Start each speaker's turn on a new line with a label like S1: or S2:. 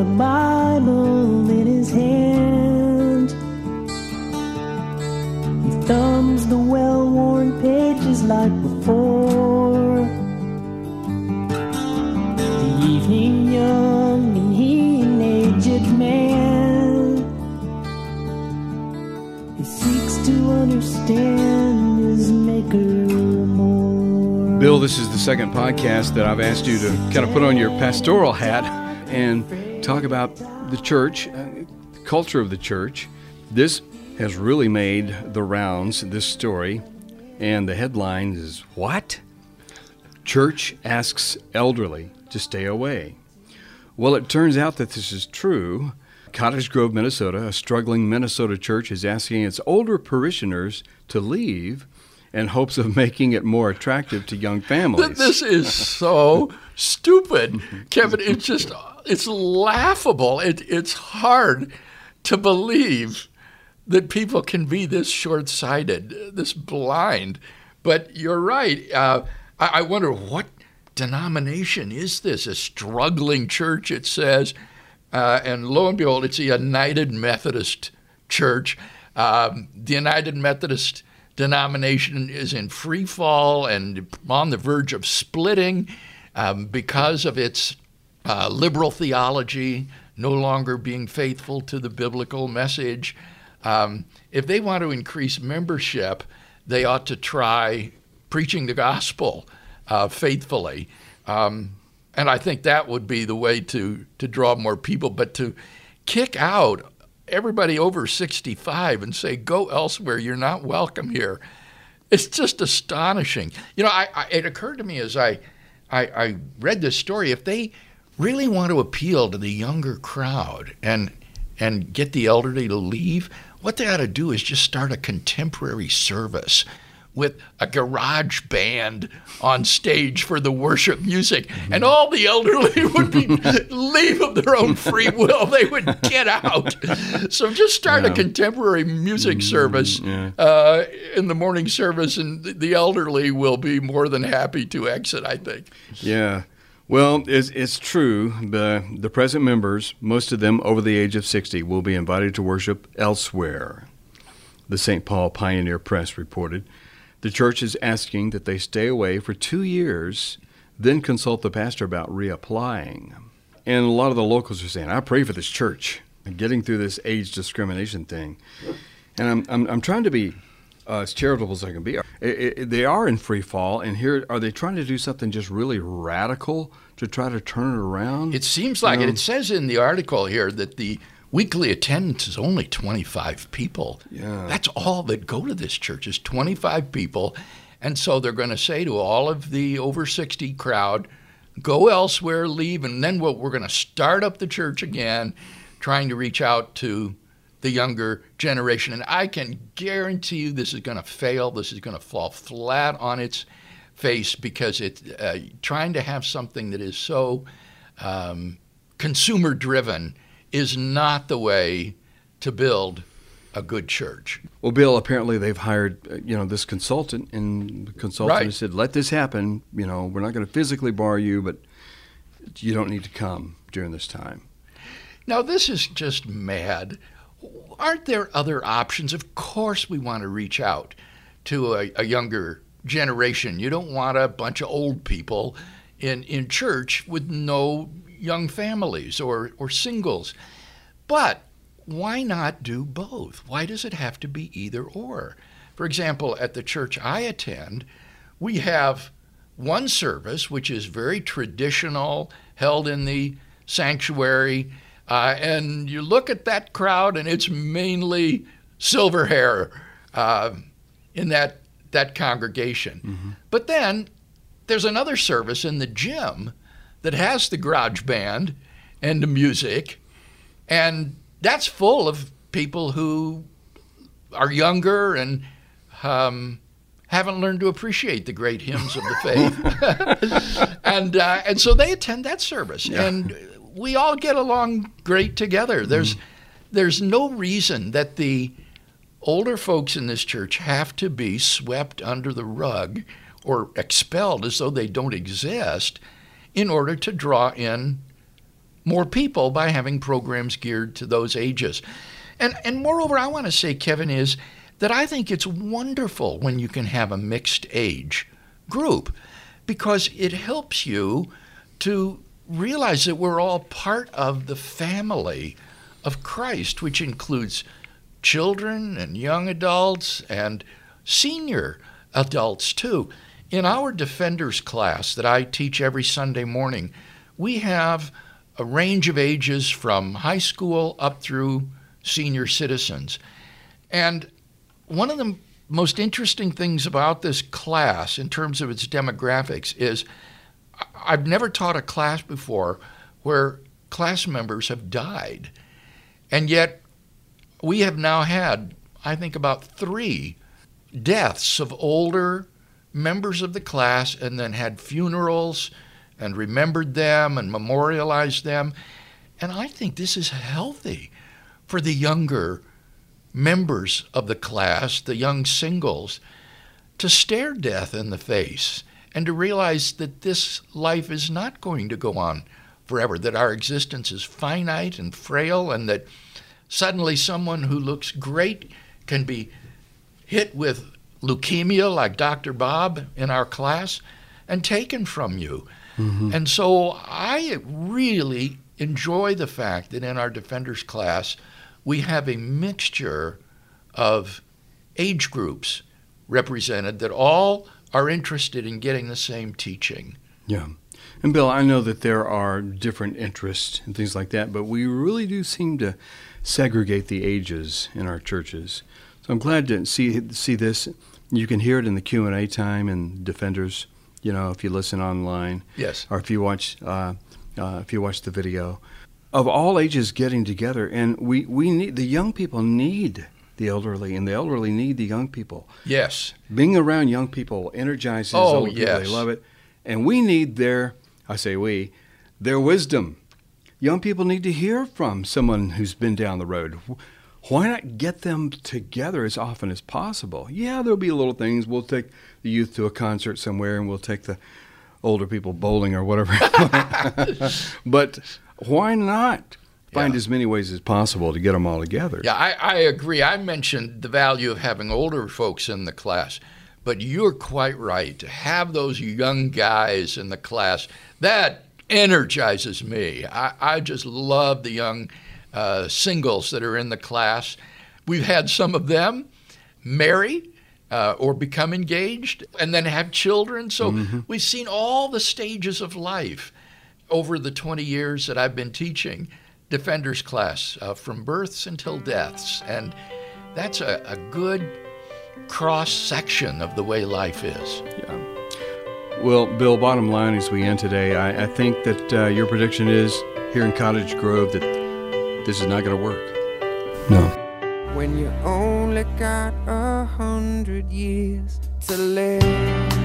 S1: a Bible in his hand. He thumbs the well worn pages like before. The evening young and he an aged man. He seeks to understand his maker more.
S2: Bill, this is the second podcast that I've asked you to kind of put on your pastoral hat and talk about the church, uh, the culture of the church. This has really made the rounds, this story, and the headline is What? Church asks elderly to stay away. Well, it turns out that this is true. Cottage Grove, Minnesota, a struggling Minnesota church, is asking its older parishioners to leave in hopes of making it more attractive to young families.
S3: This is so stupid, Kevin. It's just it's laughable. It, it's hard to believe that people can be this short-sighted, this blind. But you're right. Uh, I, I wonder what denomination is this? A struggling church, it says. Uh, and lo and behold, it's a United Methodist Church. Um, the United Methodist denomination is in free fall and on the verge of splitting um, because of its uh, liberal theology, no longer being faithful to the biblical message. Um, if they want to increase membership, they ought to try preaching the gospel uh, faithfully. Um, and I think that would be the way to, to draw more people. But to kick out everybody over 65 and say, go elsewhere, you're not welcome here, it's just astonishing. You know, I, I, it occurred to me as I, I, I read this story if they really want to appeal to the younger crowd and, and get the elderly to leave, what they ought to do is just start a contemporary service with a garage band on stage for the worship music, and all the elderly would be leave of their own free will. They would get out. So just start
S2: Yeah.
S3: a contemporary music service
S2: yeah.
S3: uh, in the morning service, and the- the elderly will be more than happy to exit. I think.
S2: Yeah. Well, it's, it's true. The, the present members, most of them over the age of 60, will be invited to worship elsewhere, the St. Paul Pioneer Press reported. The church is asking that they stay away for two years, then consult the pastor about reapplying. And a lot of the locals are saying, I pray for this church, getting through this age discrimination thing. And I'm, I'm, I'm trying to be uh, as charitable as they can be. I- I- they are in free fall, and here are they trying to do something just really radical to try to turn it around?
S3: It seems like it. It says in the article here that the weekly attendance is only 25 people.
S2: Yeah.
S3: That's all that go to this church is 25 people. And so they're going to say to all of the over 60 crowd, go elsewhere, leave, and then what we're going to start up the church again, trying to reach out to the younger generation. And I can guarantee you this is going to fail. This is going to fall flat on its face because it's uh, trying to have something that is so um, consumer driven is not the way to build a good church.
S2: well, Bill, apparently they've hired uh, you know this consultant, and the consultant
S3: Right.
S2: said, "Let this happen. You know, we're not going to physically bar you, but you don't need to come during this time."
S3: Now, this is just mad. Aren't there other options? Of course, we want to reach out to a, a younger generation. You don't want a bunch of old people in, in church with no young families or, or singles. But why not do both? Why does it have to be either or? For example, at the church I attend, we have one service which is very traditional, held in the sanctuary, uh, and you look at that crowd, and it's mainly silver hair uh, in that that congregation. But then there's another service in the gym that has the garage band and the music, and that's full of people who are younger and um, haven't learned to appreciate the great hymns of the faith, and uh, and so they attend that service, and we all get along great together. There's mm-hmm. there's no reason that the older folks in this church have to be swept under the rug or expelled as though they don't exist in order to draw in more people by having programs geared to those ages. And, and moreover, I want to say, Kevin, is that I think it's wonderful when you can have a mixed age group because it helps you to realize that we're all part of the family of Christ, which includes children and young adults and senior adults too. In our defenders class that I teach every Sunday morning, we have a range of ages from high school up through senior citizens. And one of the most interesting things about this class in terms of its demographics is I've never taught a class before where class members have died. And yet we have now had, I think, about three deaths of older members of the class and then had funerals and remembered them and memorialized them. And I think this is healthy for the younger members of the class, the young singles, to stare death in the face and to realize that this life is not going to go on forever, that our existence is finite and frail, and that suddenly someone who looks great can be hit with leukemia, like Dr. Bob in our class, and taken from you. Mm-hmm. And so I really enjoy the fact that in our defenders class, we have a mixture of age groups represented that all are interested in getting the same teaching.
S2: Yeah. And Bill, I know that there are different interests and things like that, but we really do seem to segregate the ages in our churches. So I'm glad to see see this. You can hear it in the Q and A time and Defenders. You know, if you listen online,
S3: yes,
S2: or if you watch uh, uh, if you watch the video of all ages getting together, and we, we need the young people need the elderly, and the elderly need the young people.
S3: Yes,
S2: being around young people energizes
S3: oh,
S2: old
S3: yes.
S2: people. They love it, and we need their I say we their wisdom. Young people need to hear from someone who's been down the road. Why not get them together as often as possible? Yeah, there'll be little things. We'll take the youth to a concert somewhere, and we'll take the older people bowling or whatever. but why not find yeah. as many ways as possible to get them all together?
S3: Yeah, I, I agree. I mentioned the value of having older folks in the class, but you're quite right. To have those young guys in the class, that energizes me. I, I just love the young uh, singles that are in the class. We've had some of them marry uh, or become engaged and then have children. So mm-hmm. we've seen all the stages of life over the 20 years that I've been teaching defenders class uh, from births until deaths. And that's a, a good cross section of the way life is.
S2: Yeah. Well, Bill, bottom line as we end today, I, I think that uh, your prediction is here in Cottage Grove that this is not going to work.
S1: No. When you only got a hundred years to live.